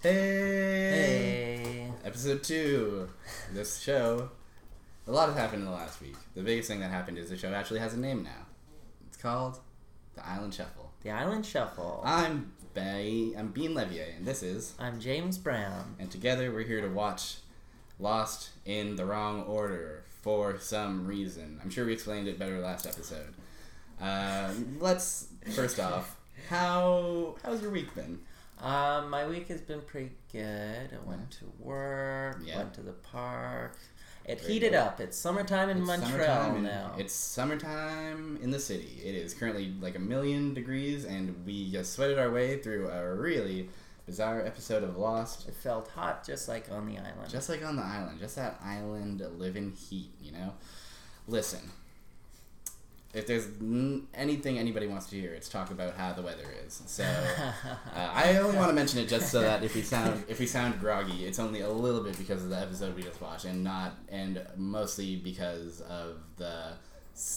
Hey! Hey. Episode 2. This show. A lot has happened in the last week. The biggest thing that happened is the show actually has a name now. It's called The Island Shuffle. The Island Shuffle. I'm Bay. I'm Bean Levier, and this is. I'm James Brown. And together we're here to watch Lost in the Wrong Order for some reason. I'm sure we explained it better last episode. Uh, let's first off, how how's your week been? Um, my week has been pretty good. I went to work, Yeah. went to the park. It Very heated good. up. It's summertime in It's Montreal summertime in- now. It's summertime in the city. It is currently like a million degrees, and we just sweated our way through a really bizarre episode of Lost. It felt hot just like on the island. Just like on the island, just that island living heat, you know? Listen, if there's n- anything anybody wants to hear, it's talk about how the weather is. So uh, I only want to mention it just so that if we sound if we sound groggy, it's only a little bit because of the episode we just watched, and not and mostly because of the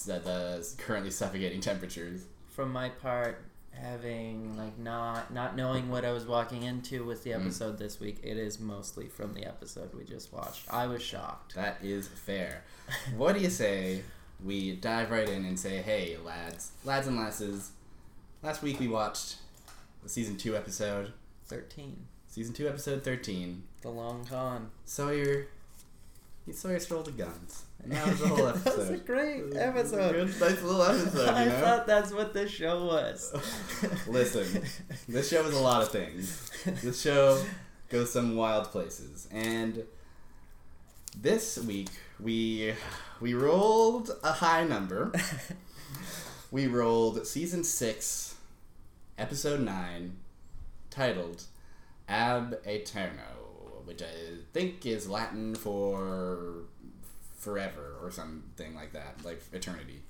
the, currently suffocating temperatures. From my part, having like not not knowing what I was walking into with Mm. the episode this week, it is mostly from the episode we just watched. I was shocked. That is fair. What do you say we dive right in and say, hey, lads, lads and lasses, last week we watched the season 2 episode, Thirteen. season 2 episode 13, The long con. Sawyer, he Sawyer stole the guns. And that was the whole episode. that was a great was a episode. good, nice little episode, I know? thought that's what this show was. Listen, this show is a lot of things. This show goes some wild places. And this week we we rolled a high number. we rolled season 6 episode 9 titled Ab Aeterno, which I think is Latin for forever or something like that, like eternity.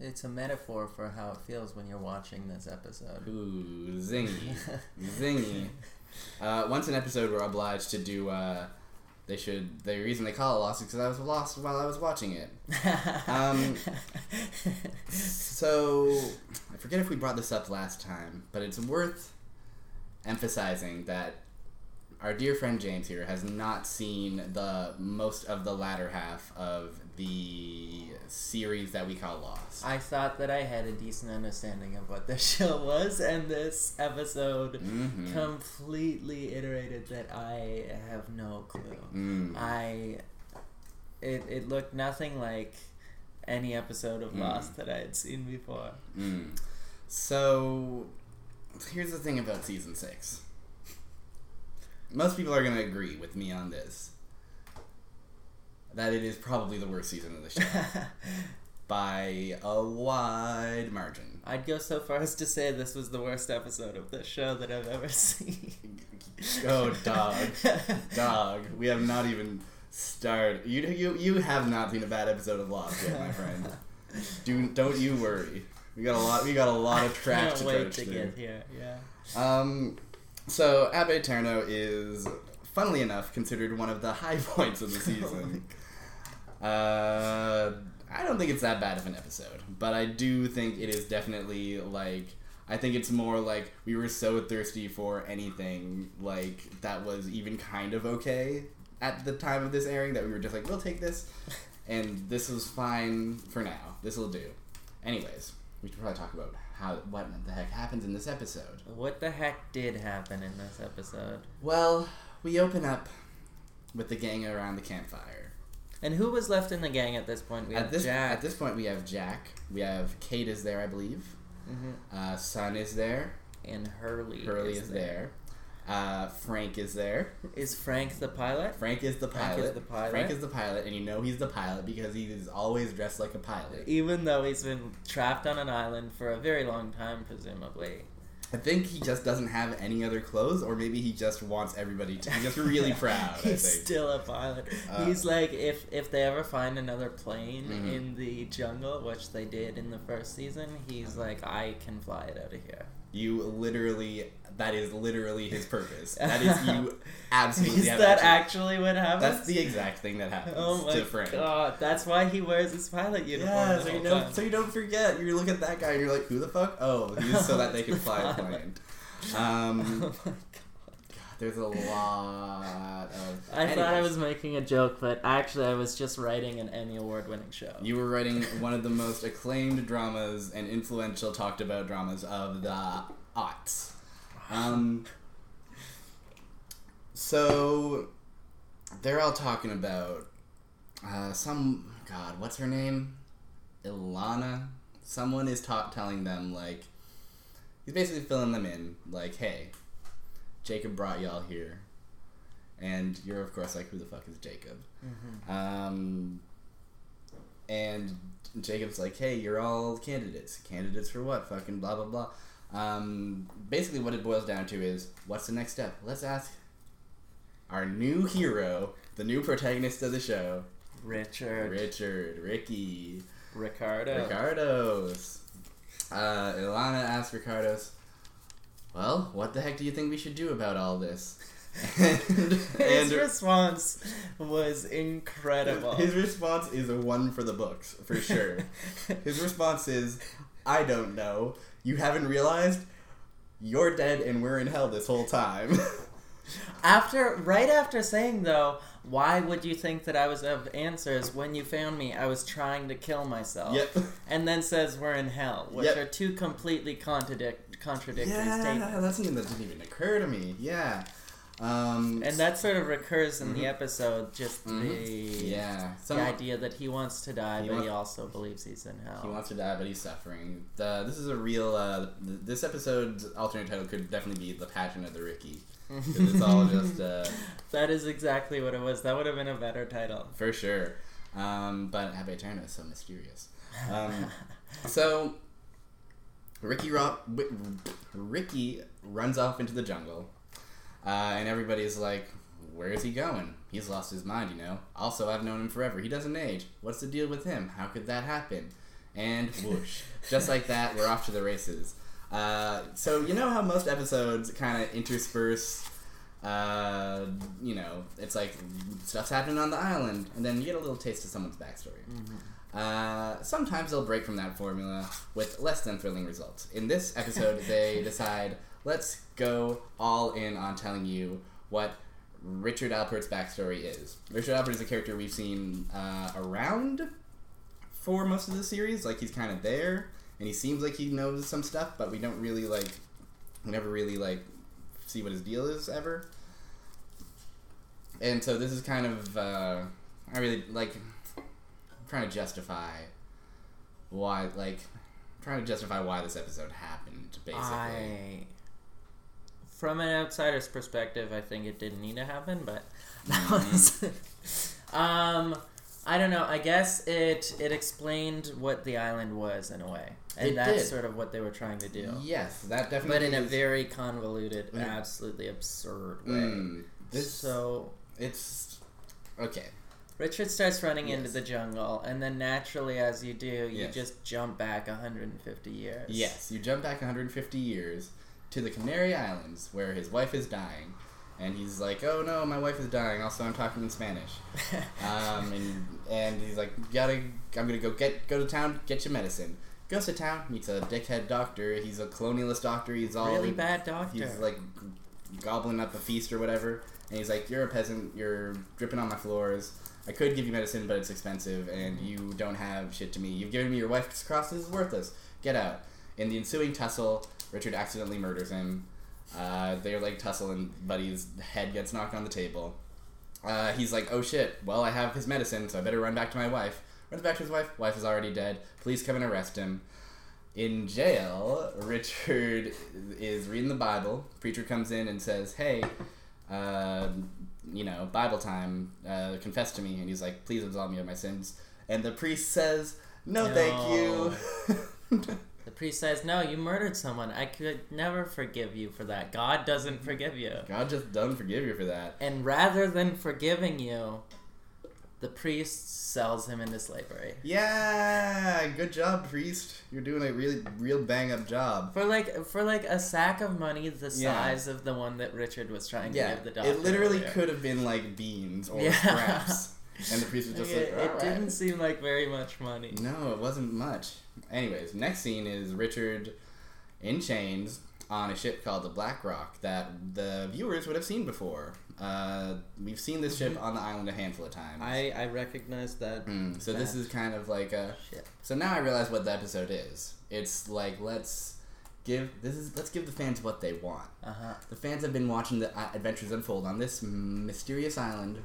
It's a metaphor for how it feels when you're watching this episode. Ooh, zingy, zingy. Uh, once an episode, we're obliged to do. Uh, they should. The reason they call it lost is because I was lost while I was watching it. Um, So I forget if we brought this up last time, but it's worth emphasizing that our dear friend James here has not seen the most of the latter half of the series that we call Lost. I thought that I had a decent understanding of what the show was, and this episode Mhm. completely iterated that I have no clue. Mm. I it it looked nothing like any episode of Mm. Lost that I had seen before. Mm. So, here's the thing about season six. Most people are going to agree with me on this. That it is probably the worst season of the show by a wide margin. I'd go so far as to say this was the worst episode of this show that I've ever seen. Oh, dog, dog. We have not even started. You you you have not seen a bad episode of Lost yet, my friend. Do don't you worry. We got a lot. We got a lot of Can't to wait to through. get here. Yeah. Um, so Ab Aeterno is, funnily enough, considered one of the high points of the season. Uh, I don't think it's that bad of an episode, but I do think it is definitely like. I think it's more like we were so thirsty for anything like that was even kind of okay at the time of this airing that we were just like, we'll take this, and this was fine for now. This will do. Anyways, we should probably talk about how what the heck happens in this episode. What the heck did happen in this episode? Well, we open up with the gang around the campfire. And who was left in the gang at this point? We At have this Jack. at this point, we have Jack. We have Kate is there, I believe. hmm Uh, Sun is there. And Hurley. Hurley is, there. Uh, Frank is there. Is Frank the pilot? Frank is the Frank pilot. is the pilot. Frank is the pilot, and you know he's the pilot because he is always dressed like a pilot. Even though he's been trapped on an island for a very long time, presumably. I think he just doesn't have any other clothes, or maybe he just wants everybody to. He's just really proud. He's still a pilot. Uh, he's like, if if they ever find another plane Mhm. in the jungle, which they did in the first season, he's like, I can fly it out of here. You literally. That is literally his purpose. That is you. Absolutely. Is that actually- what happens? That's the exact thing that happens Oh my to Frank. god! That's why he wears his pilot uniform. Yeah, so you don't time. so you don't forget. You look at that guy and you're like, who the fuck? Oh, he's so that they can fly a plane. Um, oh my god! There's a lot of. I thought I was making a joke, but actually I was just writing an Emmy award winning show. You were writing one of the most acclaimed dramas and influential talked about dramas of the aughts. Um, so they're all talking about uh, some God. What's her name? Ilana. Someone is ta- telling them like he's basically filling them in like, hey, Jacob brought y'all here, and you're of course like, who the fuck is Jacob? Mhm. Um, and Jacob's like, hey, you're all candidates. Candidates for what? Fucking blah, blah, blah. Um, basically, what it boils down to is what's the next step? Let's ask our new hero, the new protagonist of the show, Richard, Richard, Ricky, Ricardo. Ricardos. Uh, Ilana asks Ricardos, well, what the heck do you think we should do about all this? and, His and response was incredible. His response is a one for the books, for sure. His response is, I don't know. You haven't realized? You're dead and we're in hell this whole time. After, right after saying though, why would you think that I was of answers when you found me? I was trying to kill myself. yep. And then says we're in hell, which Yep. are two completely contradict contradictory Yeah, statements. that's something that didn't even occur to me. Yeah. Um, And that sort of recurs in the Mhm. episode, just Mhm. the yeah. the idea that he wants to die, He but he also believes he's in hell. he wants to die, but he's suffering. The, this is a real. Uh, this episode's alternate title could definitely be "The Passion of the Ricky." it's all just uh, that is exactly what it was. That would have been a better title. for sure. Um, but Ab Aeterno is so mysterious. Um, So, Ricky Ro- Ricky runs off into the jungle, uh, and everybody's like, "Where is he going? He's lost his mind, you know." Also, I've known him forever. He doesn't age. What's the deal with him? How could that happen? And whoosh, just like that, we're off to the races. Uh, so you know how most episodes kind of intersperse. Uh, you know, it's like stuff's happening on the island, and then you get a little taste of someone's backstory. Uh, sometimes they'll break from that formula with less than thrilling results. In this episode, they decide, let's go all in on telling you what Richard Alpert's backstory is. Richard Alpert is a character we've seen uh, around for most of the series. Like, he's kind of there, and he seems like he knows some stuff, but we don't really, like, never really, like, see what his deal is ever. And so this is kind of, uh, I really, like, trying to justify why like trying to justify why this episode happened basically I, from an outsider's perspective, I think it didn't need to happen, but that Mhm. was. um, I don't know. I guess it it explained what the island was in a way, and It that's did. sort of what they were trying to do. yes that definitely But in a very convoluted, Mm. absolutely absurd way. Mm, this so it's okay Richard starts running into the jungle, and then naturally, as you do, you Yes. just jump back 150 years. yes you jump back 150 years to the Canary Islands where his wife is dying and he's like oh no my wife is dying also I'm talking in Spanish um, and and he's like, gotta, I'm gonna go get go to town, get your medicine. Goes to town, meets a dickhead doctor. He's a colonialist doctor. He's all really bad doctor. He's like gobbling up a feast or whatever, and he's like, "You're a peasant. You're dripping on my floors. I could give you medicine, but it's expensive, and you don't have shit to me. You've given me your wife's cross. This is worthless. Get out." In the ensuing tussle, Richard accidentally murders him. Uh, they're like tussling, Buddy's head gets knocked on the table. Uh, he's like, "Oh shit! Well, I have his medicine, so I better run back to my wife." Runs back to his wife. Wife is already dead. Police come and arrest him. In jail, Richard is reading the Bible. Preacher comes in and says, "Hey, uh, you know, Bible time. Uh, confess to me." And he's like, "Please absolve me of my sins." And the priest says, "No, thank you." The priest says, "No, you murdered someone. I could never forgive you for that. God doesn't forgive you." God just doesn't forgive you for that. And rather than forgiving you, the priest sells him into slavery Yeah, good job, priest. You're doing a really, real bang up job. for like for like a sack of money the Yeah. size of the one that Richard was trying to Yeah, give the doctor. it literally earlier. could have been like beans or Yeah. scraps, and the priest was just Like, like, it, it "Alright." didn't seem like very much money. No, it wasn't much. Anyways, next scene is Richard in chains on a ship called the Black Rock that the viewers would have seen before. Uh, we've seen this ship on the island a handful of times. I I recognize that. Mm, so this is kind of like a. ship. So now I realize what the episode is. It's like let's give this is let's give the fans what they want. Uh huh. The fans have been watching the uh, adventures unfold on this mysterious island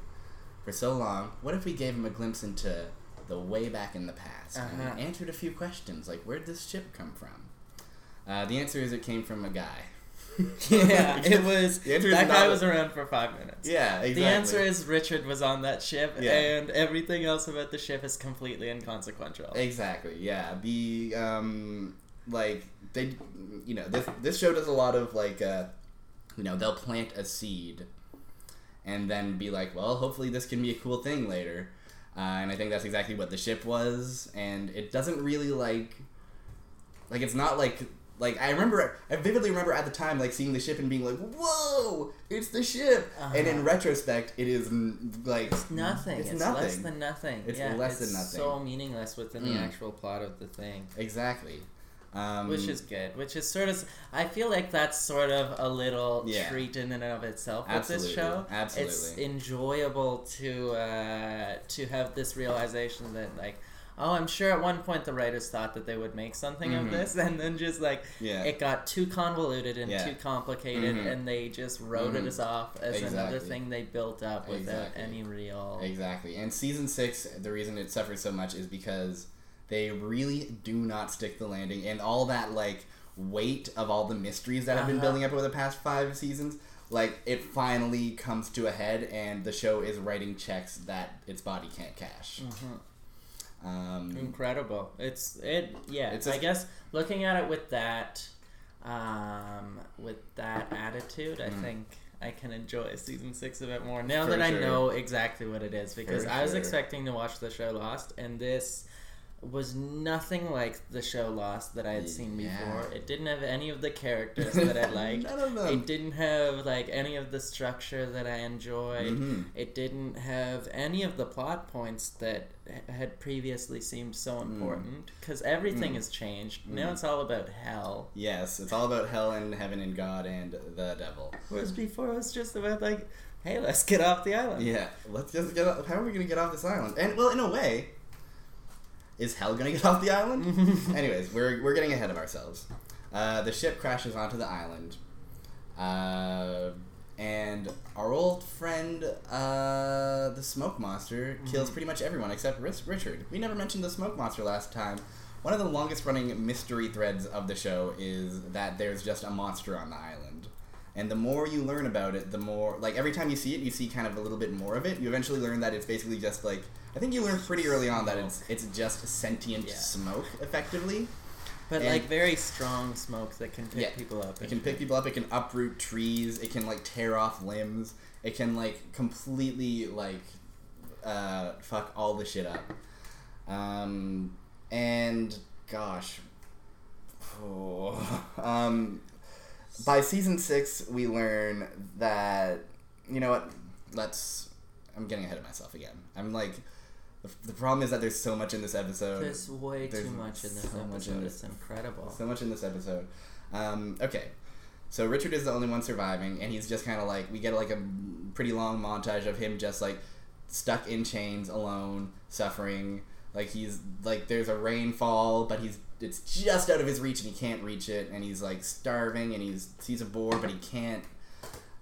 for so long. What if we gave him a glimpse into the way back in the past Uh-huh. and answered a few questions like where'd this ship come from? Uh, the answer is it came from a guy. yeah, it was. The answer is that guy was around for five minutes. Yeah, exactly. The answer is Richard was on that ship, Yeah. and everything else about the ship is completely inconsequential. Exactly. Yeah. The um like they you know this this show does a lot of like uh you know they'll plant a seed and then be like well hopefully this can be a cool thing later uh, and I think that's exactly what the ship was and it doesn't really like like it's not like like I remember I vividly remember at the time like seeing the ship and being like whoa it's the ship and in Uh-huh. retrospect it is like It's nothing. It's, it's less than nothing. It's yeah, less it's than nothing. So meaningless within the Mm. actual plot of the thing, exactly um, which is good. Which is sort of. I feel like that's sort of a little Yeah. treat in and of itself with Absolutely. this show. Absolutely. It's enjoyable to uh, to have this realization that like. Oh, I'm sure at one point the writers thought that they would make something Mhm. of this, and then just like yeah it got too convoluted and Yeah. too complicated, Mhm. and they just wrote Mhm. it off as another thing they built up without Exactly. any real. Exactly. And season six, the reason it suffers so much is because they really do not stick the landing and all that like weight of all the mysteries that have been Uh-huh. building up over the past five seasons. Like it finally comes to a head, and the show is writing checks that its body can't cash. Mhm. Um, Incredible. It's it. Yeah. It's I a- guess looking at it with that, um, with that attitude, I Mhm. think I can enjoy season six a bit more now that I know exactly what it is. Because For I was sure. expecting to watch the show Lost, and this was nothing like the show Lost that I had seen Yeah. before. It didn't have any of the characters that I liked. None of them. It didn't have like any of the structure that I enjoyed. Mhm. It didn't have any of the plot points that had previously seemed so important because everything Mm. has changed. Now Mm. it's all about hell. Yes, it's all about hell and heaven and God and the devil. Whereas before it was just about like, hey, let's get off the island. Yeah, let's just get. Off, how are we gonna get off this island? And well, in a way, is hell gonna get off the island? Anyways, we're we're getting ahead of ourselves. Uh, the ship crashes onto the island, uh, and our old friend, uh, the smoke monster, kills Mhm. pretty much everyone except Rich- Richard. We never mentioned the smoke monster last time. One of the longest running mystery threads of the show is that there's just a monster on the island. And the more you learn about it, the more like every time you see it, you see kind of a little bit more of it. You eventually learn that it's basically just like I think you learn pretty early on that it's it's just sentient Yeah. smoke, effectively. But And- like very strong smoke that can pick Yeah. people up. It can pick people up. It can uproot trees. It can like tear off limbs. It can like completely like uh, fuck all the shit up. Um, and gosh, oh, um, by season six we learn that you know what? Let's. I'm getting ahead of myself again. I'm like. The, the problem is that there's so much in this episode. There's way There's too much in this so much in episode. this- It's incredible. So much in this episode. Um, okay, so Richard is the only one surviving, and he's just kind of like we get like a pretty long montage of him just like stuck in chains, alone, suffering. Like he's like there's a rainfall, but he's it's just out of his reach, and he can't reach it, and he's like starving, and he's sees a boar, but he can't.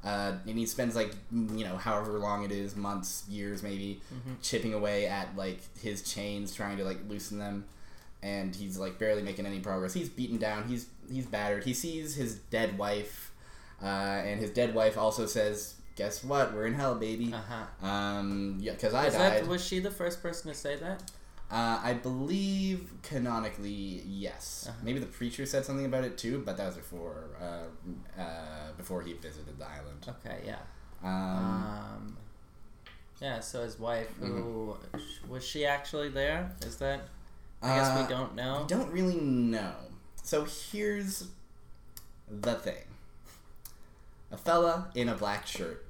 Uh, and he spends like you know however long it is, months, years maybe, Mhm. chipping away at like his chains, trying to like loosen them, and he's like barely making any progress. He's beaten down. He's he's battered. He sees his dead wife, uh, and his dead wife also says, "Guess what? We're in hell, baby." Uh huh. Um, yeah, because I Was died. that was she the first person to say that? Uh, I believe canonically, yes. Uh-huh. Maybe the preacher said something about it too, but that was before uh, uh, before he visited the island. Okay, yeah. Um, Um, yeah, so his wife, who was she actually there? Is that? I guess uh, we don't know. I don't really know. So here's the thing. A fella in a black shirt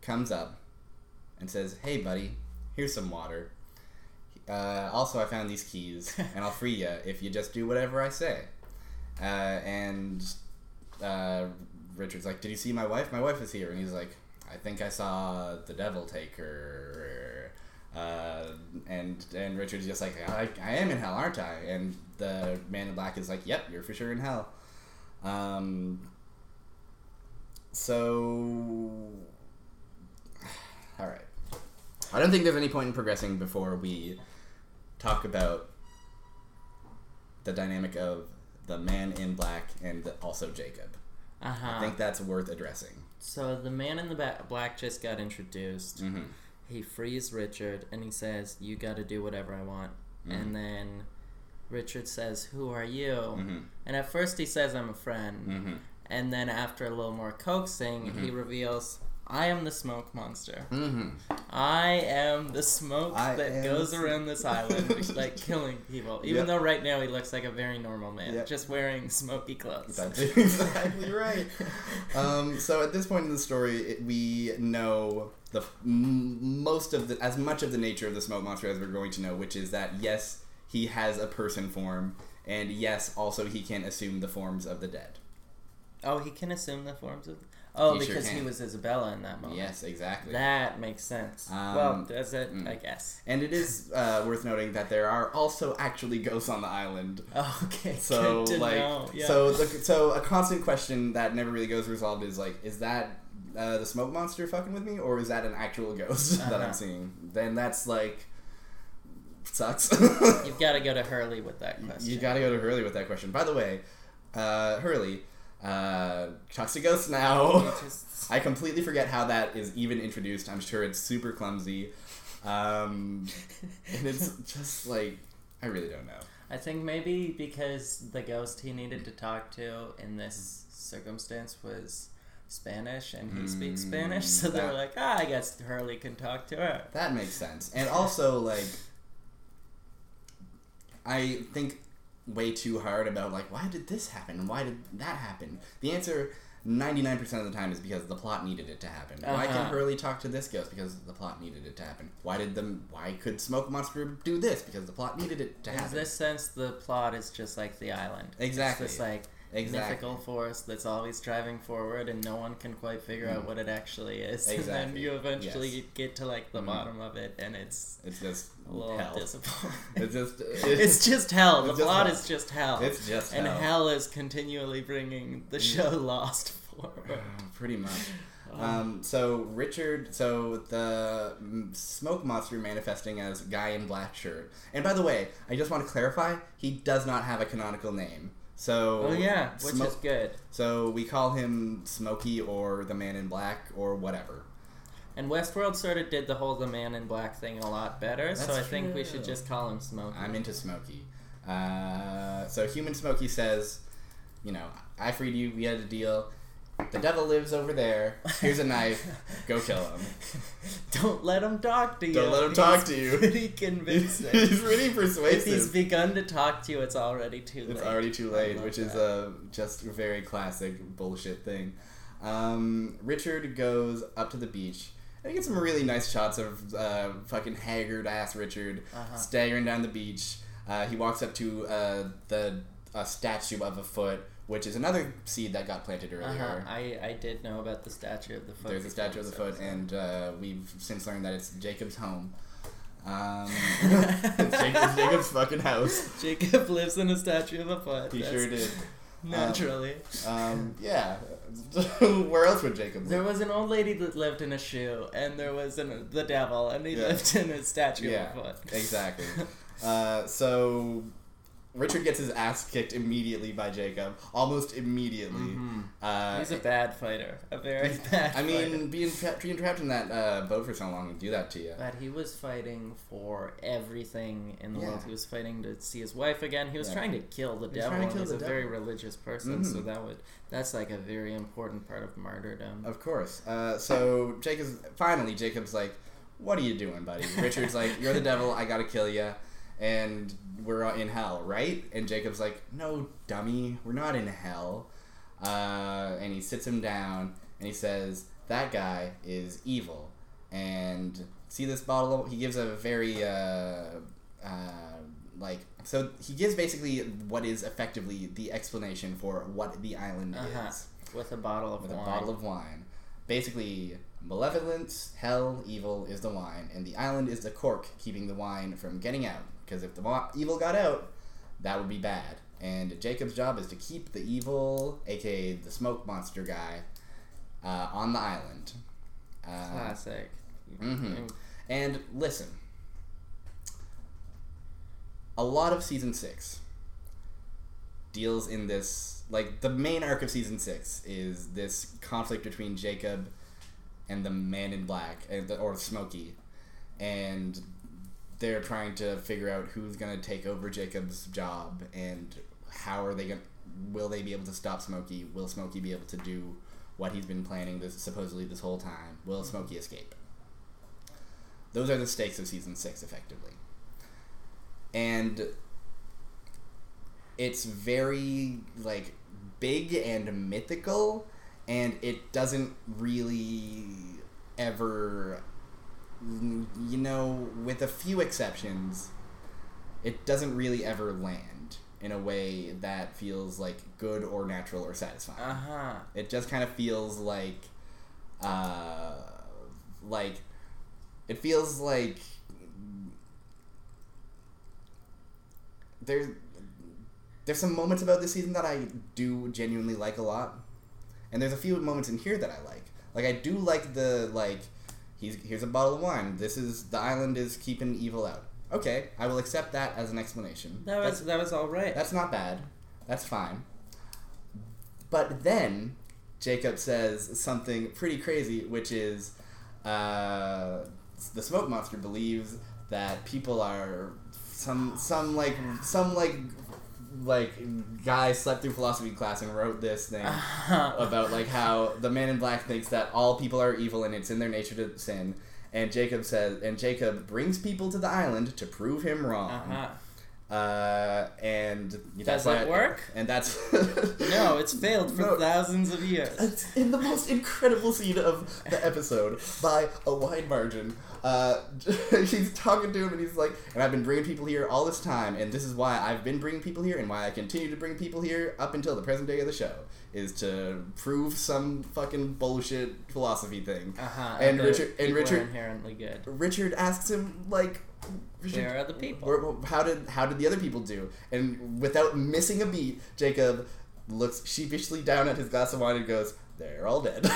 comes up and says, "Hey, buddy, here's some water. Uh, also, I found these keys, and I'll free you if you just do whatever I say." Uh, and uh, Richard's like, "Did you see my wife? My wife is here." And he's like, "I think I saw the devil take her." Uh, and and Richard's just like, I, I am in hell, aren't I? And the man in black is like, Yep, you're for sure in hell. Um, so, all right. I don't think there's any point in progressing before we talk about the dynamic of the man in black and also Jacob. Uh huh. I think that's worth addressing. So the man in the ba- black just got introduced. Mm-hmm. He frees Richard and he says, "You got to do whatever I want." Mhm. And then Richard says, "Who are you?" Mm-hmm. And at first he says, "I'm a friend." Mm-hmm. And then after a little more coaxing, he Mhm. reveals, "I am the smoke monster. Mm-hmm. I am the smoke I that goes around this island, like killing people. Even Yep. though right now he looks like a very normal man, Yep. just wearing smoky clothes." That's exactly right. Um, so at this point in the story, it, we know the m- most of the as much of the nature of the smoke monster as we're going to know, which is that yes, he has a person form, and yes, also he can assume the forms of the dead. Oh, he can assume the forms of. Oh, He sure because he was Isabella in that moment. Yes, exactly. That makes sense. Um, well, does it? mm. I guess. and it is uh, worth noting that there are also actually ghosts on the island. Oh, okay. So like. Yeah. so the, so a constant question that never really goes resolved is like, is that uh, the smoke monster fucking with me, or is that an actual ghost that Uh-huh. I'm seeing? Then that's like sucks. You've got to go to Hurley with that question. You've got to go to Hurley with that question. By the way, uh, Hurley uh, talks to ghosts now. Just- I completely forget how that is even introduced. I'm sure it's super clumsy, um, and it's just like I really don't know. I think maybe because the ghost he needed to talk to in this circumstance was Spanish and he speaks Mm, Spanish, so they were that- like, ah, I guess Hurley can talk to her. That makes sense. And also, like, I think way too hard about, like, why did this happen? and Why did that happen? The answer, 99% of the time, is because the plot needed it to happen. Why can Uh-huh. Hurley talk to this ghost? Because the plot needed it to happen. Why did the, why could Smoke Monster do this? Because the plot needed it to In happen. this sense, the plot is just like the island. Exactly. It's this like Exactly. mythical force that's always driving forward, and no one can quite figure out Mm. what it actually is. And Exactly. then you eventually Yes. get to like the Mhm. bottom of it, and it's It's just a little hell. disappointing. It's just, it's just hell. The it's just plot hell. is just hell. it's just and hell. Mm. hell is continually bringing the show Lost forward. Pretty much. Um, Um, so Richard, so the mm, smoke monster manifesting as guy in black shirt. And by the way, I just want to clarify, he does not have a canonical name. So oh yeah, which Smo- is good. so we call him Smokey or the Man in Black or whatever. And Westworld sort of did the whole the man in black thing a lot better, so That's I think we should just call him Smokey. I'm into Smokey. Uh, so human Smokey says, you know, I freed you. We had a deal. The devil lives over there. Here's a knife. Go kill him. Don't let him talk to you. Don't let him talk to you. Pretty convincing. He's pretty persuasive. if he's begun to talk to you, it's already too late. It's already too late, which is a just a very classic bullshit thing. Um, Richard goes up to the beach. And you get some really nice shots of uh, fucking haggard ass Richard Uh-huh. staggering down the beach. Uh, he walks up to uh, the a statue of a foot, which is another seed that got planted Uh-huh. earlier. I, I did know about the statue of the foot. There's a statue of the foot, and uh, we've since learned that it's Jacob's home. Um, it's, Jacob, it's Jacob's fucking house. Jacob lives in a statue of a foot. He That's sure did. Naturally. Um, yeah. Where else would Jacob live? There was an old lady that lived in a shoe, and there was an, the devil, and he Yeah. lived in a statue Yeah, of a foot. exactly. Uh, so Richard gets his ass kicked immediately by Jacob, almost immediately. Mhm. Uh, He's a bad fighter, a very bad. I fighter. mean, being, tra- being trapped in that uh, boat for so long would do that to you. But he was fighting for everything in the Yeah. world. He was fighting to see his wife again. He was Yeah. trying to kill the He was devil. trying to kill he's the a very religious person, so Mhm. that would that's like a very important part of martyrdom. Of course. Uh, so Jacob's finally Jacob's like, "What are you doing, buddy?" Richard's like, "You're the devil. I gotta kill you." And we're in hell, right? And Jacob's like, "No, dummy, we're not in hell." Uh, and he sits him down and he says, "That guy is evil." And see this bottle? He gives a very uh, uh, like so he gives basically what is effectively the explanation for what the island Uh-huh. is With a bottle of wine. with wine. a bottle of wine. Basically, malevolence, hell, evil is the wine, and the island is the cork keeping the wine from getting out. Because if the evil got out, that would be bad. And Jacob's job is to keep the evil, aka the smoke monster guy, uh, on the island. Uh, Classic. Mhm. And listen, a lot of season six deals in this. Like, the main arc of season six is this conflict between Jacob and the man in black, or Smokey. And they're trying to figure out who's going to take over Jacob's job and how are they going to. Will they be able to stop Smokey? Will Smokey be able to do what he's been planning this supposedly this whole time? Will Smokey escape? Those are the stakes of season six, effectively. And it's very like big and mythical, and it doesn't really ever, you know, with a few exceptions, it doesn't really ever land in a way that feels like good or natural or satisfying. Uh huh. It just kind of feels like, uh, like, it feels like there's there's some moments about this season that I do genuinely like a lot, and there's a few moments in here that I like. Like I do like the like, he's here's a bottle of wine. This is the island is keeping evil out. Okay, I will accept that as an explanation. That was that was all right. That's not bad. That's fine. But then Jacob says something pretty crazy, which is uh, the smoke monster believes that people are some some like some like like guy slept through philosophy class and wrote this thing about like how the man in black thinks that all people are evil and it's in their nature to sin. And Jacob says, and Jacob brings people to the island to prove him wrong. Uh-huh. Uh, and that's Does why it work? And that's No, it's failed for No. thousands of years. It's in the most incredible scene of the episode by a wide margin. Uh, he's talking to him and he's like, and I've been bringing people here all this time, and this is why I've been bringing people here, and why I continue to bring people here up until the present day of the show, is to prove some fucking bullshit philosophy thing. Uh-huh. And that Richard- and Richard- inherently good. Richard asks him like, Where are the people? how did how did the other people do? And without missing a beat, Jacob looks sheepishly down at his glass of wine and goes, "They're all dead."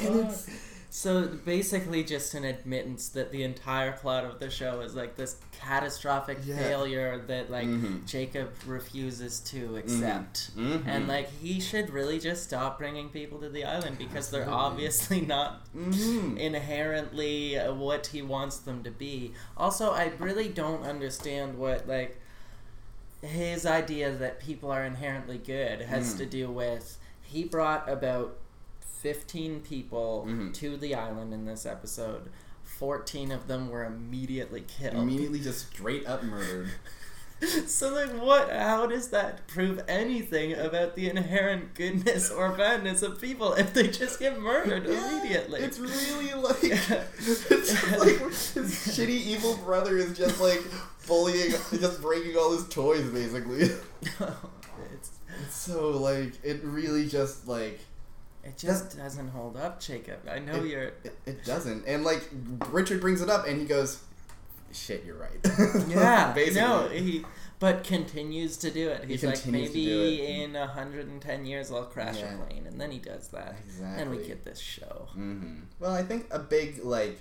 and it's So basically, just an admittance that the entire plot of the show is like this catastrophic Yeah. failure that like Mhm. Jacob refuses to accept, Mhm. and like he should really just stop bringing people to the island because they're obviously not Mhm. inherently uh, what he wants them to be. Also, I really don't understand what like his idea that people are inherently good has Mm. to do with he brought about 15 people Mhm. to the island in this episode. 14 of them were immediately killed. immediately just straight up murdered. so like what how does that prove anything about the inherent goodness or badness of people if they just get murdered Yeah, immediately? It's really like it's like his shitty evil brother is just like bullying, just breaking all his toys basically. it's, It's so like it really just like it just doesn't hold up, Jacob. I know It- you're. It, it doesn't. And like Richard brings it up and he goes, "Shit, you're right." Yeah, basically. no, he but continues to do it. He He's like, maybe in 110 years I'll crash Yeah. a plane, and then he does that, exactly. and we get this show. hmm Well, I think a big like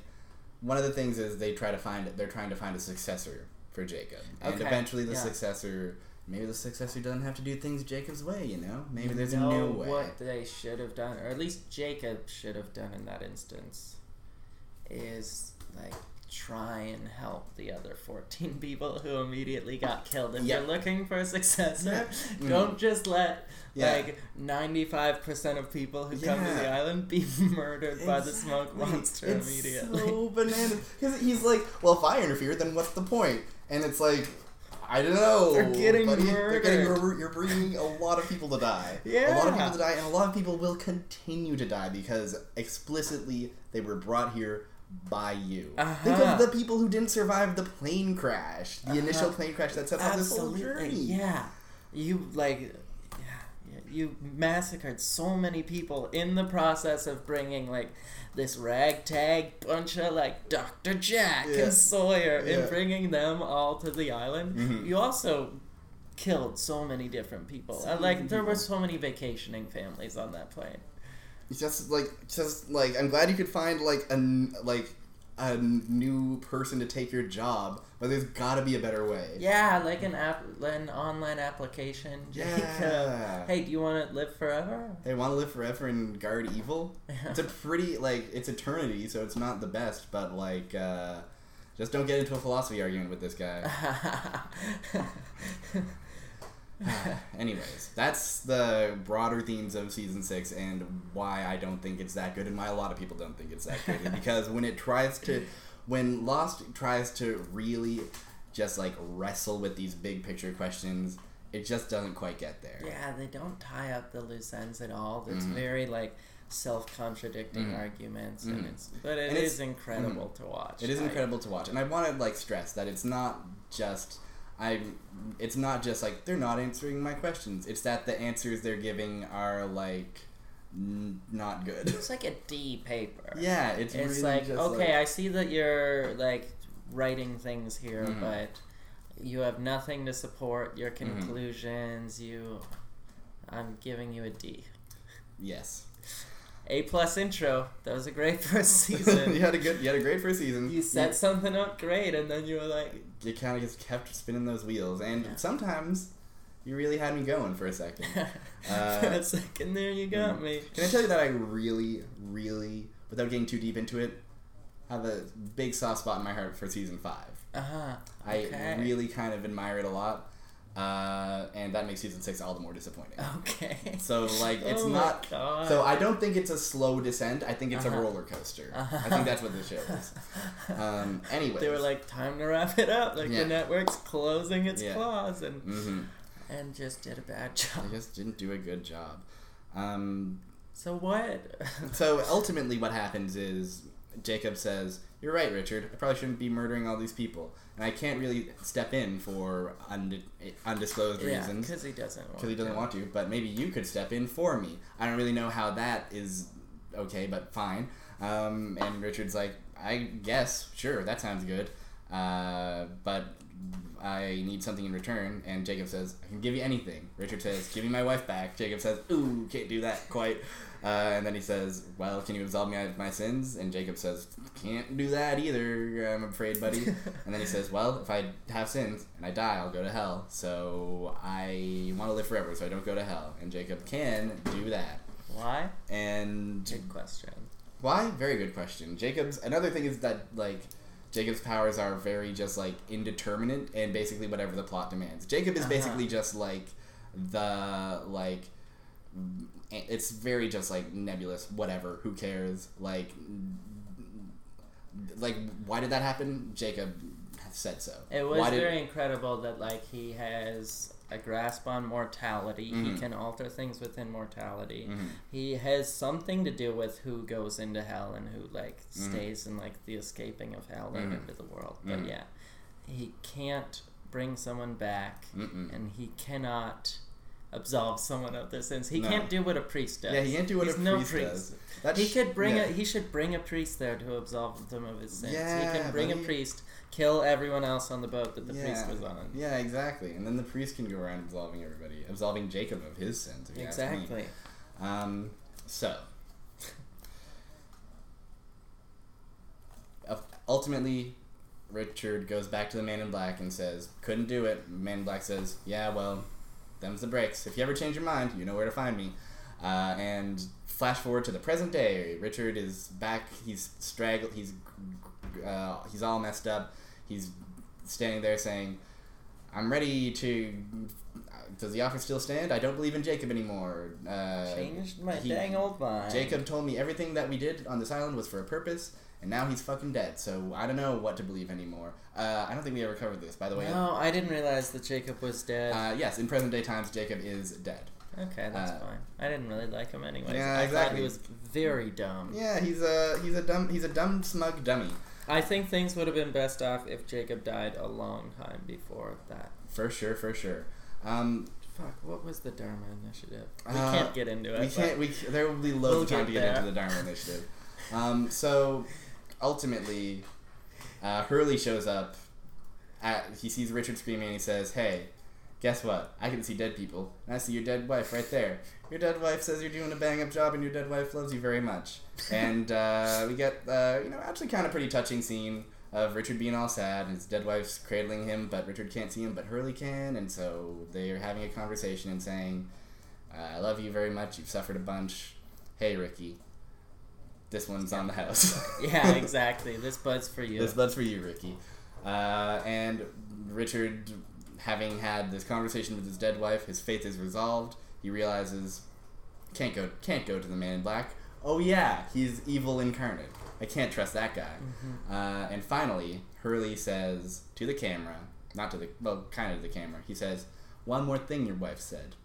one of the things is they try to find they're trying to find a successor for Jacob, and Okay, eventually the yeah. successor. Maybe the successor doesn't have to do things Jacob's way, you know. Maybe You there's know a new way. What they should have done, or at least Jacob should have done in that instance, is like try and help the other 14 people who immediately got killed. If Yeah. you're looking for a successor, Mhm. don't just let Yeah. like 95% of people who come to the island be murdered by the smoke Exactly. monster it's immediately. So bananas. Because he's like, well, if I interfere, then what's the point? And it's like, I don't know. They're getting buddy. They're getting murdered. You're bringing a lot of people to die. Yeah. A lot of people to die, and a lot of people will continue to die because explicitly they were brought here by you. Uh-huh. Think of the people who didn't survive the plane crash, the Uh-huh. initial plane crash that sets off this whole journey. yeah. You like, you massacred so many people in the process of bringing like this ragtag bunch of like Dr. Jack Yeah. and Sawyer Yeah. and bringing them all to the island. Mhm. You also killed so many different people. So many like there were so many vacationing families on that plane. Just like just like I'm glad you could find like a like a new person to take your job, but there's got to be a better way. Yeah, like an app, an online application. Jacob. Yeah. Hey, do you want to live forever? They want to live forever and guard evil. It's a pretty like it's eternity, so it's not the best, but like uh, just don't get into a philosophy argument with this guy. Anyways, that's the broader themes of season six and why I don't think it's that good, and why a lot of people don't think it's that good. because when it tries to, when Lost tries to really just like wrestle with these big picture questions, it just doesn't quite get there. Yeah, they don't tie up the loose ends at all. It's Mhm. very like self-contradicting Mhm. arguments, Mhm. and it's but it And is it's- incredible to watch. It is I- incredible to watch, and I want to like stress that it's not just I. It's not just like they're not answering my questions. It's that the answers they're giving are like n- not good. It's like a D paper. yeah, it's, it's really like okay, I see that you're like writing things here, Mhm. but you have nothing to support your Mm-hmm. conclusions. You, I'm giving you a D. yes. A plus intro. That was a great first season. you had a good, you had a great first season. You set something up great, and then you were like, You, kind of just kept spinning those wheels, and Yeah. sometimes you really had me going for a second. for Uh, a second there, you got me. Can I tell you that I really, really, without getting too deep into it, have a big soft spot in my heart for season five. Uh huh. I really kind of admire it a lot, uh, and that makes season six all the more disappointing. Okay. So like, it's Oh not. God. So I don't think it's a slow descent. I think it's Uh-huh. a roller coaster. Uh-huh. I think that's what the show is. Um, anyways. They were like, time to wrap it up. Like Yeah. the network's closing its Yeah. claws and hmm and just did a bad I job. just didn't do a good job. Um, So what? so ultimately, what happens is Jacob says, "You're right, Richard. I probably shouldn't be murdering all these people, and I can't really step in for unde- undisclosed yeah, reasons." because he doesn't want. because he doesn't to. want to. But maybe you could step in for me. I don't really know how that is okay, but fine. Um, and Richard's like, I guess, sure, that sounds good. Uh, but I need something in return. And Jacob says, I can give you anything. Richard says, Give me my wife back. Jacob says, Ooh, can't do that quite. Uh, and then he says, Well, can you absolve me of my sins? And Jacob says, Can't do that either, I'm afraid, buddy. And then he says, Well, if I have sins and I die, I'll go to hell. So I want to live forever, so I don't go to hell. And Jacob can do that. Why? And Good question. why? Very good question. Jacob's another thing is that like Jacob's powers are very just like indeterminate and basically whatever the plot demands. Jacob is Uh-huh. basically just like the like it's very just like nebulous whatever who cares like like why did that happen jacob said so It was did, very incredible that like he has a grasp on mortality. He Mhm. can alter things within mortality. Mhm. He has something to do with who goes into hell and who like Mhm. stays in like the escaping of hell and Mhm. into the world. But Mhm. yeah, he can't bring someone back, Mm-mm. and he cannot absolve someone of their sins. He No. can't do what a priest does. Yeah, he can't do what He's a no priest does. That's, He could bring yeah. a he should bring a priest there to absolve them of his sins. he Yeah, can bring a priest, kill everyone else on the boat that the priest was on. Yeah, exactly. And then the priest can go around absolving everybody, absolving Jacob of his sins. If you ask me. Exactly. Um, so, ultimately, Richard goes back to the Man in Black and says, "Couldn't do it." Man in Black says, "Yeah, well, them's the breaks. If you ever change your mind, you know where to find me." Uh, and flash forward to the present day. Richard is back. He's straggled. He's uh, he's all messed up. He's standing there saying, "I'm ready to." Does the offer still stand? I don't believe in Jacob anymore. Uh, Changed my he- dang old mind. Jacob told me everything that we did on this island was for a purpose, and now he's fucking dead. So I don't know what to believe anymore. Uh, I don't think we ever covered this, by the way. No, I didn't realize that Jacob was dead. Uh, yes, in present day times, Jacob is dead. Okay, that's Uh, fine. I didn't really like him anyways. Yeah, I thought exactly. he was very dumb. Yeah, he's a he's a dumb he's a dumb smug dummy I think things would have been best off if Jacob died a long time before that. for sure for sure. Um, Fuck, what was the Dharma Initiative? We Uh, can't get into it. we can't we there will be loads We'll of time get to get there. into the Dharma Initiative. Um, so ultimately, uh, Hurley shows up. At, he sees Richard screaming and he says, "Hey, guess what? I can see dead people. And I see your dead wife right there. Your dead wife says you're doing a bang up job, and your dead wife loves you very much." and uh, we get uh, you know actually kind of pretty touching scene of Richard being all sad. And his dead wife's cradling him, but Richard can't see him, but Hurley can, and so they are having a conversation and saying, "I love you very much. You've suffered a bunch. Hey, Ricky." This one's on the house. Yeah, exactly. This bud's for you. This bud's for you, Ricky. Uh, and Richard, having had this conversation with his dead wife, his faith is resolved. He realizes can't go can't go to the Man in Black. Oh yeah, he's evil incarnate. I can't trust that guy. Mhm. Uh, and finally, Hurley says to the camera, not to the well, kind of to the camera. He says, "One more thing, your wife said.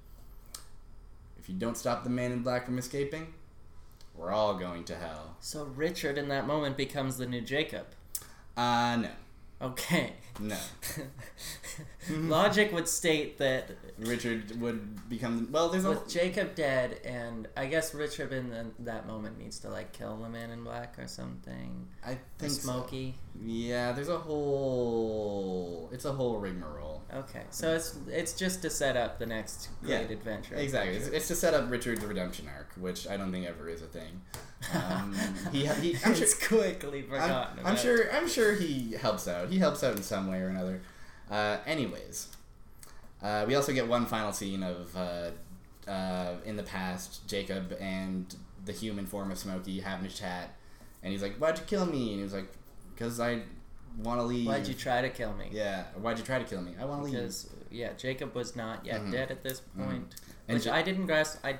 If you don't stop the Man in Black from escaping, we're all going to hell." So Richard in that moment becomes the new Jacob. Uh, no, Okay. no. Logic would state that Richard would become well. There's a Jacob dead, and I guess Richard in the, that moment needs to like kill the man in black or something. I think so. Smokey. Yeah, there's a whole. It's a whole rigmarole. Okay, so it's it's just to set up the next Yeah, great adventure. Exactly. It's, it's to set up Richard's redemption arc, which I don't think ever is a thing. Um, he, he, I'm sure. it's quickly I'm, forgotten. I'm sure. I'm sure he helps out. He helps out in some way or another. Uh, anyways, uh, we also get one final scene of uh, uh, in the past Jacob and the human form of Smokey having a chat, and he's like, "Why'd you kill me?" And he was like, "Cause I want to leave." Why'd you try to kill me? Yeah. Why'd you try to kill me? I want to leave. Because yeah, Jacob was not yet Mhm. dead at this Mhm. point. And Which I didn't grasp. I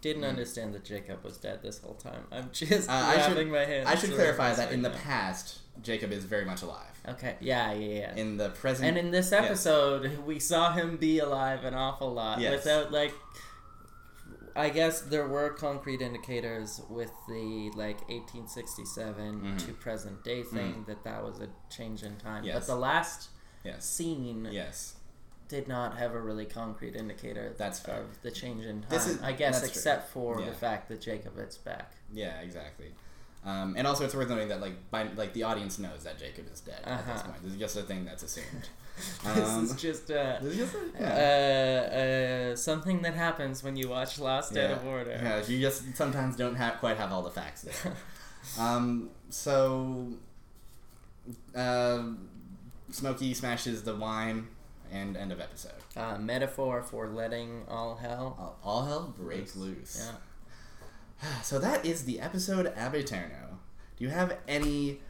didn't Mhm. understand that Jacob was dead this whole time. I'm just Uh, I should- my hands. I should clarify that right in the now. past, Jacob is very much alive. Okay. Yeah. Yeah. Yeah. In the present, and in this yes. episode, we saw him be alive an awful lot Yes. without like. I guess there were concrete indicators with the like 1867 Mhm. to present day thing that that was a change in time. Yes. But the last yes, scene yes, did not have a really concrete indicator That's fair. of the change in time. This is- I guess that's true. except for Yeah. the fact that Jacob is back. yeah, exactly. Um, and also, it's worth noting that like by like the audience knows that Jacob is dead at this Uh-huh. point. This is just a thing that's assumed. this Um, is just uh, This is just a, uh, yeah. uh, something that happens when you watch Lost yeah. Out of Order. Yeah, you just sometimes don't have quite have all the facts there. um, so, uh, Smokey smashes the wine, and end of episode. Uh, metaphor for letting all hell. All, all hell break loose. Yeah. So that is the episode Ab Aeterno. Do you have any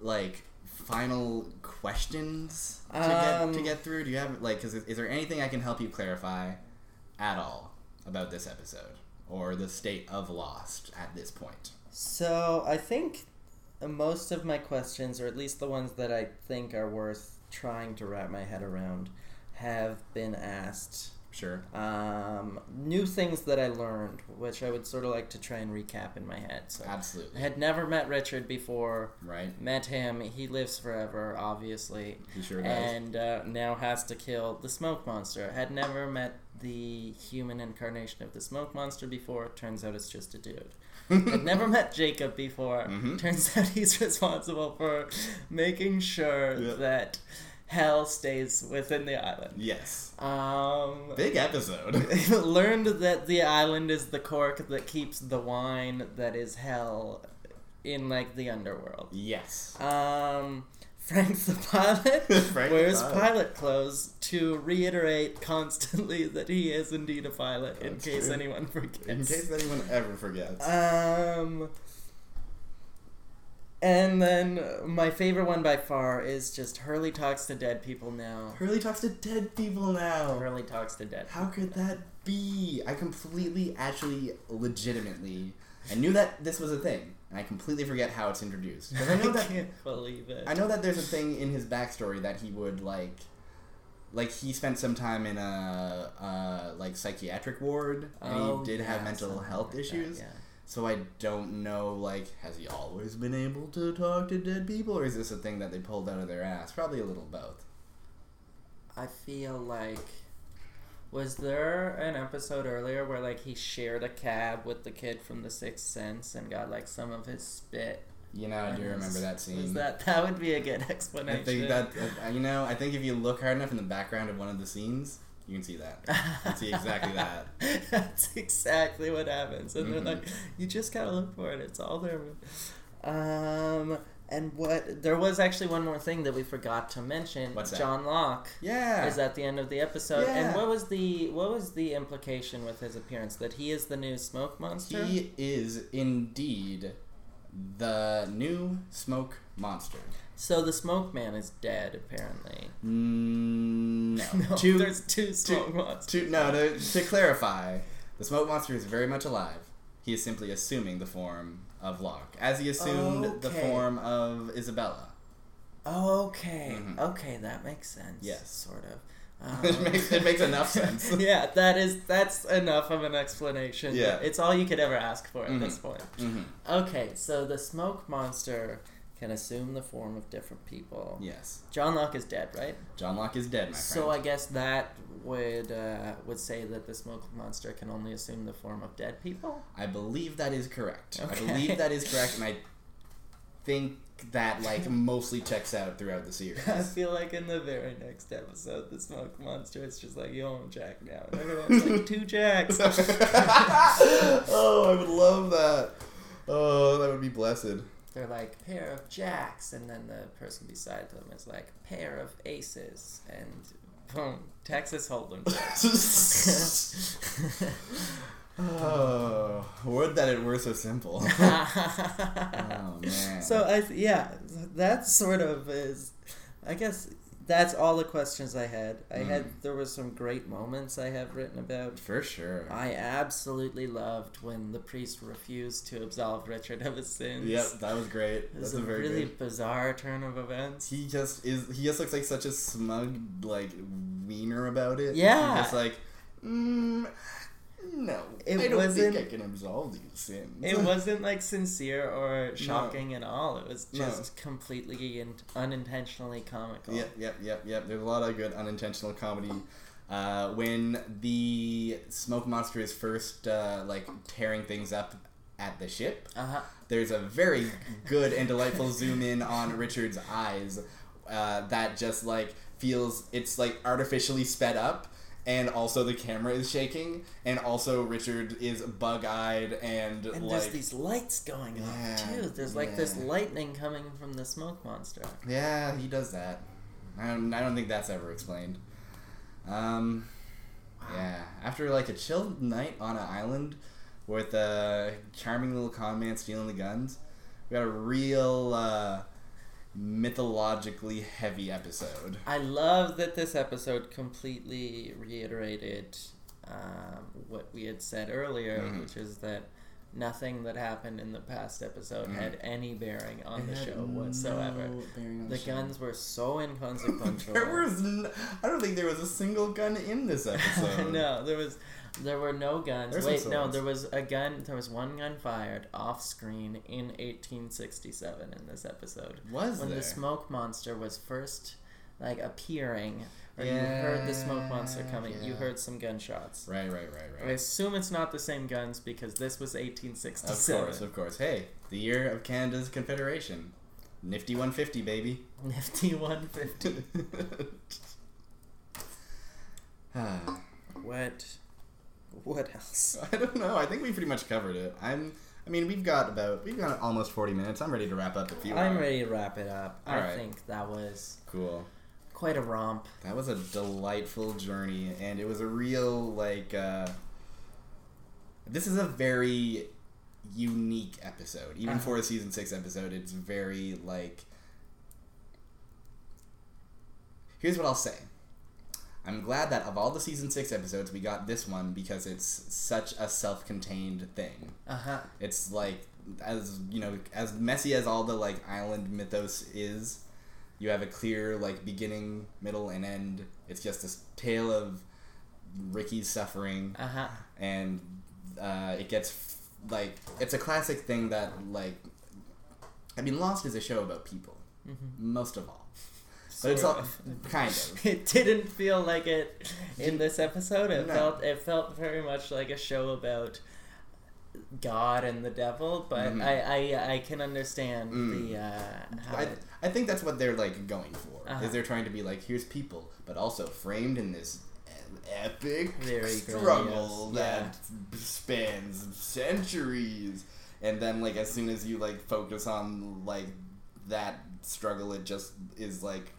like final questions to get Um, to get through? Do you have like is, is there anything I can help you clarify at all about this episode or the state of Lost at this point? So I think most of my questions, or at least the ones that I think are worth trying to wrap my head around, have been asked. Sure. Um, new things that I learned, which I would sort of like to try and recap in my head. So I Absolutely. had never met Richard before. Right. Met him. He lives forever, obviously, He sure does. and uh, now has to kill the smoke monster. Had never met the human incarnation of the smoke monster before. Turns out it's just a dude. I'd never met Jacob before. Mhm. Turns out he's responsible for making sure that hell stays within the island. yes. Um, Big episode. learned that the island is the cork that keeps the wine that is hell in like the underworld. yes. Um, Frank the pilot Frank the wears pilot. pilot clothes to reiterate constantly that he is indeed a pilot in case true. anyone forgets. In case anyone ever forgets. Um, and then my favorite one by far is just Hurley talks to dead people now. Hurley talks to dead people now. Hurley talks to dead. How could that be? I completely, actually, legitimately, I knew that this was a thing, and I completely forget how it's introduced. I know that can't believe it. I know that there's a thing in his backstory that he would like like he spent some time in a, uh like psychiatric ward, and Oh, he did have mental health like that, issues. yeah. So I don't know, like, has he always been able to talk to dead people, or is this a thing that they pulled out of their ass? Probably a little both. I feel like was there an episode earlier where like he shared a cab with the kid from The Sixth Sense and got like some of his spit? You know, I do remember that scene. Was that that would be a good I explanation? think that uh, you know, I think if you look hard enough in the background of one of the scenes, you can see that. You can see exactly that. That's exactly what happens, and Mhm. they're like, you just gotta look for it. It's all there. Um, and what there was actually one more thing that we forgot to mention. What's that? John Locke Yeah. is at the end of the episode, Yeah. and what was the what was the implication with his appearance that he is the new smoke monster? He is indeed the new smoke monster. So the smoke man is dead, apparently. Mm, no. No, to, there's two smoke monsters. to, no, to, to clarify, the smoke monster is very much alive. He is simply assuming the form of Locke, as he assumed the form of Isabella. Okay, Mhm. okay, that makes sense. Yes. sort of. It makes- it makes enough sense. yeah, that is that's enough of an explanation. Yeah. it's all you could ever ask for at this Mhm. point. hmm Okay, so the smoke monster can assume the form of different people. Yes. John Locke is dead, right? John Locke is dead, my friend. So. I guess that would uh, would say that the smoke monster can only assume the form of dead people. I believe that is correct. I believe that is correct, and I think that like mostly checks out throughout the series. I feel like in the very next episode, the smoke monster is just like, "Yo, I'm Jack now," and everyone's like, two Jacks." oh, I would love that. Oh, that would be blessed. They're like pair of jacks, and then the person beside them is like pair of aces, and boom, Texas Hold'em. oh, would that it were so simple. oh man. so I th- yeah, that sort of is. I guess that's all the questions I had. I had Mm. there was some great moments I have written about. for sure. I absolutely loved when the priest refused to absolve Richard of his sins. Yep, that was great. It was That's a a very really good. bizarre turn of events. He just is. He just looks like such a smug, like wiener about it. Yeah. He's just like, mm, It I don't wasn't- think I can absolve these sins. It wasn't like sincere or shocking at all. It was No. just completely and unintentionally comical. Yep, yep, yep, yep. There's a lot of good unintentional comedy. Uh, when the smoke monster is first uh, like tearing things up at the ship, Uh huh. there's a very good and delightful zoom in on Richard's eyes uh, that just like feels it's like artificially sped up. And also the camera is shaking, and also Richard is bug-eyed and, And like there's these lights going Yeah, off too. There's like this lightning coming from the smoke monster. Yeah, he does that. I don't, I don't think that's ever explained. Um, yeah. After like a chill night on an island with a charming little con man stealing the guns, we got a real uh, mythologically heavy episode. I love that this episode completely reiterated um, what we had said earlier, Mhm. which is that nothing that happened in the past episode Mhm. had any bearing on the It had show whatsoever. no bearing on The show. guns were so inconsequential. There was, n- I don't think there was a single gun in this episode. no, there was there were no guns. There's Wait, no, there was a gun. There was one gun fired off screen in 1867 in this episode Was when there? the smoke monster was first like appearing, or you heard the smoke monster Yeah, coming. You heard some gunshots. Right, right, right, right. I assume it's not the same guns because this was 1867. Of 1867. course, of course. Hey, the year of Canada's Confederation. Nifty 150, baby. Nifty 150. Ah, what? What else? I don't know. I think we pretty much covered it. I'm. I mean, we've got about we've got almost 40 minutes. I'm ready to wrap up if you I'm are. ready to wrap it up. I Alright. think that was Cool. quite a romp. That was a delightful journey, and it was a real like. uh This is a very unique episode, even Uh-huh. for a season six episode. It's very like. Here's what I'll say. I'm glad that of all the season six episodes, we got this one because it's such a self-contained thing. Uh huh. It's like as you know, as messy as all the like island mythos is, You have a clear like beginning, middle, and end. It's just this tale of Ricky's suffering, Uh huh. and uh, it gets f- like it's a classic thing that like. I mean, Lost is a show about people, Mm-hmm. most of all, but it's all kind of. It didn't feel like it in this episode. It No. felt it felt very much like a show about God and the devil. But Mhm. I, I I can understand Mm. the uh, how I, it- I think that's what they're like going for. Uh-huh. Is they're trying to be like, here's people, but also framed in this epic Very struggle that spans centuries. And then like as soon as you like focus on like that struggle, it just is like,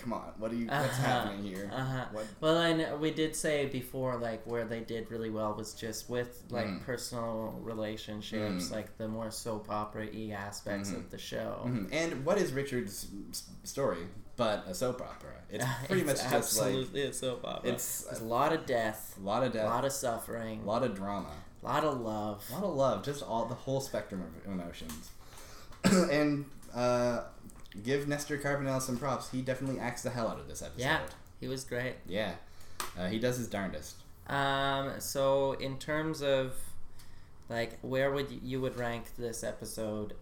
come on, what are you? What's Uh-huh. happening here? Uh-huh. What? Well, and we did say before, like where they did really well was just with like Mm. personal relationships, Mm. like the more soap opera y aspects Mhm. of the show. Mhm. And what is Richard's story but a soap opera? It's pretty It's much just like absolutely a soap opera. it's There's a lot of death, a lot of death, a lot of suffering, a lot of drama. a lot of love. A lot of love, just all the whole spectrum of emotions. and uh, give Nestor Carbonell some props. He definitely acts the hell out of this episode. Yeah. He was great. Yeah. Uh, he does his darndest. Um, so in terms of like where would you, you would rank this episode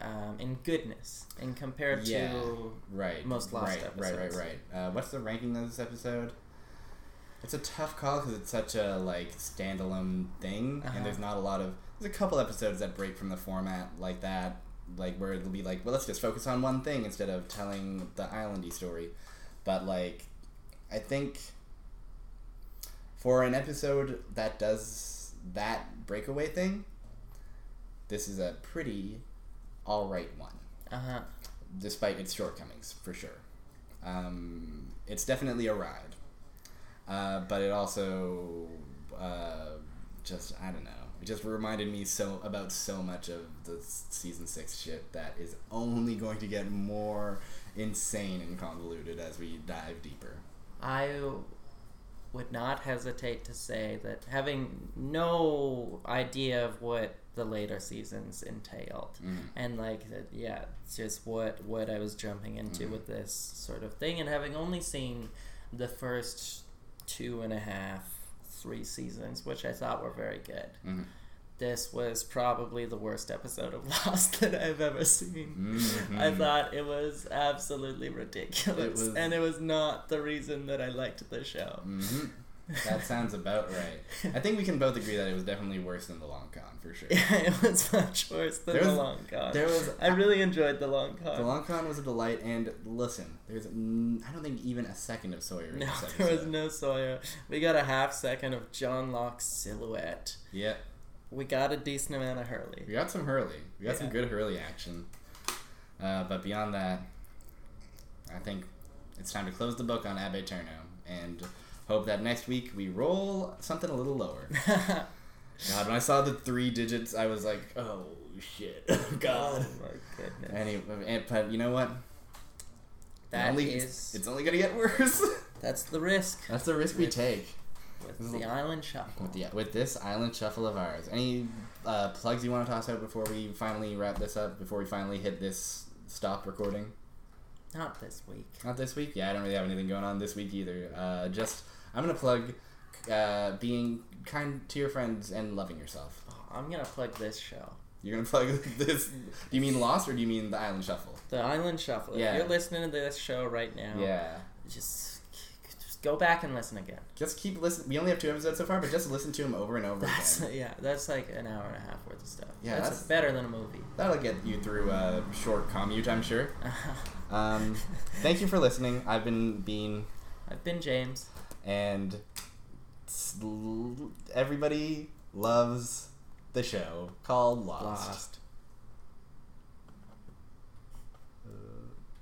um, in goodness and compared Yeah. to Right. Most Lost right, Right, right, right. Uh, what's the ranking of this episode? It's a tough call because it's such a like standalone thing, Uh-huh. and there's not a lot of. There's a couple episodes that break from the format like that, like where it'll be like, well, let's just focus on one thing instead of telling the islandy story. But like, I think for an episode that does that breakaway thing, this is a pretty all right one uh huh despite its shortcomings, for sure. Um, it's definitely a ride, uh, but it also uh, just I don't know. It just reminded me so about so much of the season six shit that is only going to get more insane and convoluted as we dive deeper. I would not hesitate to say that having no idea of what the later seasons entailed Mm. and like that yeah it's just what what i was jumping into Mhm. with this sort of thing and having only seen the first two and a half three seasons which i thought were very good Mhm. this was probably the worst episode of lost that i've ever seen Mhm. I thought it was absolutely ridiculous, It was- and it was not the reason that I liked the show. hmm That sounds about right. I think we can both agree that it was definitely worse than the long con for sure. Yeah, it was much worse than There the was- long con. There was I really enjoyed the long con. The long con was a delight, and listen, there's n- I don't think even a second of Sawyer in no, there was no Sawyer. We got a half second of John Locke's silhouette. Yeah, We got a decent amount of Hurley. we got some Hurley. We got some good Hurley action. Uh, but beyond that, I think it's time to close the book on Ab Aeterno and hope that next week we roll something a little lower. God, when I saw the three digits, I was like, oh shit, God. Oh my goodness. Anyway, but you know what? That only, is- it's, only gonna get worse. That's the risk That's the risk we take. with the Island Shuffle. With the with this island shuffle of ours. Any uh, plugs you want to toss out before we finally wrap this up? Before we finally hit this stop recording? Not this week. Not this week. Yeah, I don't really have anything going on this week either. Uh, just I'm gonna plug uh, being kind to your friends and loving yourself. Oh, I'm gonna plug this show. You're gonna plug this. Do you mean Lost or do you mean the Island Shuffle? The Island Shuffle. Yeah. If you're listening to this show right now, Yeah. just, just go back and listen again. Just keep listening. We only have two episodes so far, but just listen to them over and over That's again. yeah, that's like an hour and a half worth of stuff. Yeah, that's, that's- better than a movie. That'll get you through a short commute, I'm sure. Um, thank you for listening. I've been Bean. I've been James. And everybody loves the show called Lost. Lost.